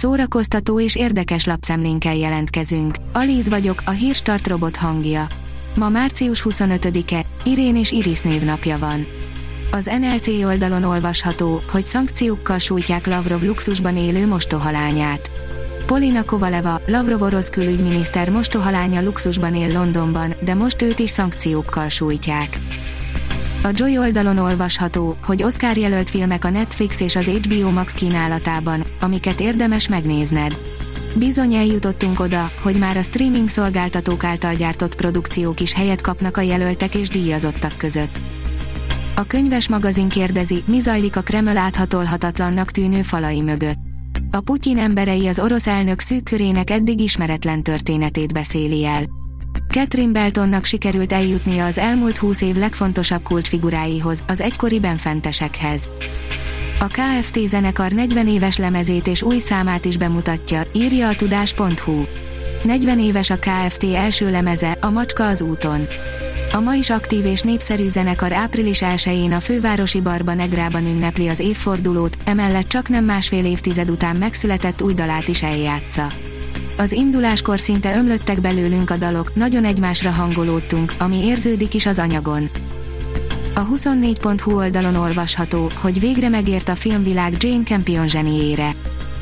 Szórakoztató és érdekes lapszemlénkkel jelentkezünk. Alíz vagyok, a hírstart robot hangja. Ma március 25-e, Irén és Iris névnapja van. Az NLC oldalon olvasható, hogy szankciókkal sújtják Lavrov luxusban élő mostohalányát. Polina Kovaleva, Lavrov orosz külügyminiszter mostohalánya luxusban él Londonban, de most őt is szankciókkal sújtják. A Joy oldalon olvasható, hogy Oscar jelölt filmek a Netflix és az HBO Max kínálatában, amiket érdemes megnézned. Bizony eljutottunk oda, hogy már a streaming szolgáltatók által gyártott produkciók is helyet kapnak a jelöltek és díjazottak között. A könyves magazin kérdezi, mi zajlik a Kreml áthatolhatatlannak tűnő falai mögött. A Putyin emberei az orosz elnök szűk körének eddig ismeretlen történetét beszéli el. Catherine Beltonnak sikerült eljutnia az elmúlt húsz év legfontosabb kultfiguráihoz, az egykori benfentesekhez. A KFT zenekar 40 éves lemezét és új számát is bemutatja, írja a tudás.hu. 40 éves a KFT első lemeze, a Macska az úton. A ma is aktív és népszerű zenekar április 1-én a fővárosi Barba Negrában ünnepli az évfordulót, emellett csak nem másfél évtized után megszületett új dalát is eljátsza. Az induláskor szinte ömlöttek belőlünk a dalok, nagyon egymásra hangolódtunk, ami érződik is az anyagon. A 24.hu oldalon olvasható, hogy végre megért a filmvilág Jane Campion zseniére.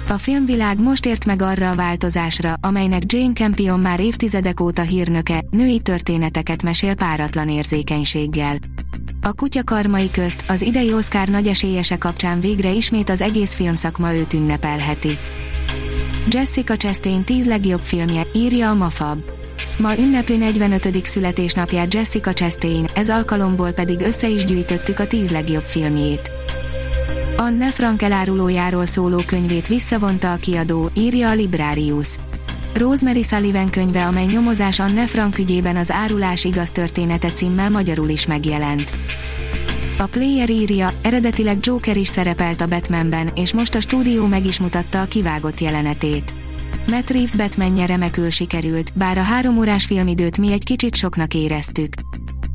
A filmvilág most ért meg arra a változásra, amelynek Jane Campion már évtizedek óta hírnöke, női történeteket mesél páratlan érzékenységgel. A kutya karmai közt az idei Oscar nagy esélyese kapcsán végre ismét az egész filmszakma őt ünnepelheti. Jessica Chastain 10 legjobb filmje, írja a Mafab. Ma ünnepli 45. születésnapját Jessica Chastain, ez alkalomból pedig össze is gyűjtöttük a 10 legjobb filmjét. Anne Frank elárulójáról szóló könyvét visszavonta a kiadó, írja a Librarius. Rosemary Sullivan könyve, amely nyomozás Anne Frank ügyében az árulás igaz története címmel magyarul is megjelent. A Player írja, eredetileg Joker is szerepelt a Batmanben, és most a stúdió meg is mutatta a kivágott jelenetét. Matt Reeves Batmanje remekül sikerült, bár a három órás filmidőt mi egy kicsit soknak éreztük.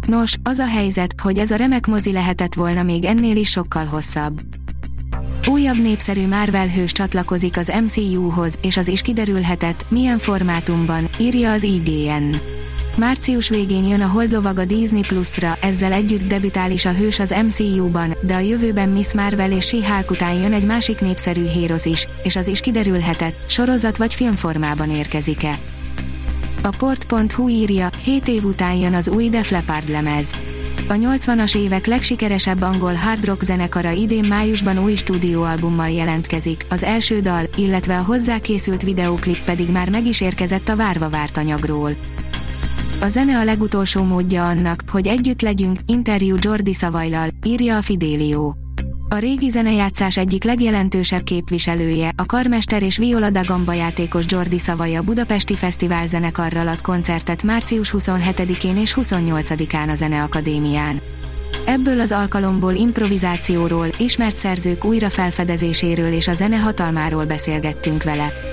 Nos, az a helyzet, hogy ez a remek mozi lehetett volna még ennél is sokkal hosszabb. Újabb népszerű Marvel hős csatlakozik az MCU-hoz, és az is kiderülhetett, milyen formátumban, írja az IGN. Március végén jön a Holdlovag a Disney Plus-ra, ezzel együtt debütál is a hős az MCU-ban, de a jövőben Miss Marvel és she után jön egy másik népszerű hérosz is, és az is kiderülhetett, sorozat vagy filmformában érkezik-e. A port.hu írja, 7 év után jön az új Def Leppard lemez. A 80-as évek legsikeresebb angol hard rock zenekara idén májusban új stúdióalbummal jelentkezik, az első dal, illetve a hozzá készült videóklip pedig már meg is érkezett a várva várt anyagról. A zene a legutolsó módja annak, hogy együtt legyünk, interjú Jordi Szavajlal, írja a Fidelio. A régi zenejátszás egyik legjelentősebb képviselője, a karmester és viola da gamba játékos Jordi Szavaja Budapesti Fesztivál zenekarral ad koncertet március 27-én és 28-án a Zeneakadémián. Ebből az alkalomból improvizációról, ismert szerzők újrafelfedezéséről és a zene hatalmáról beszélgettünk vele.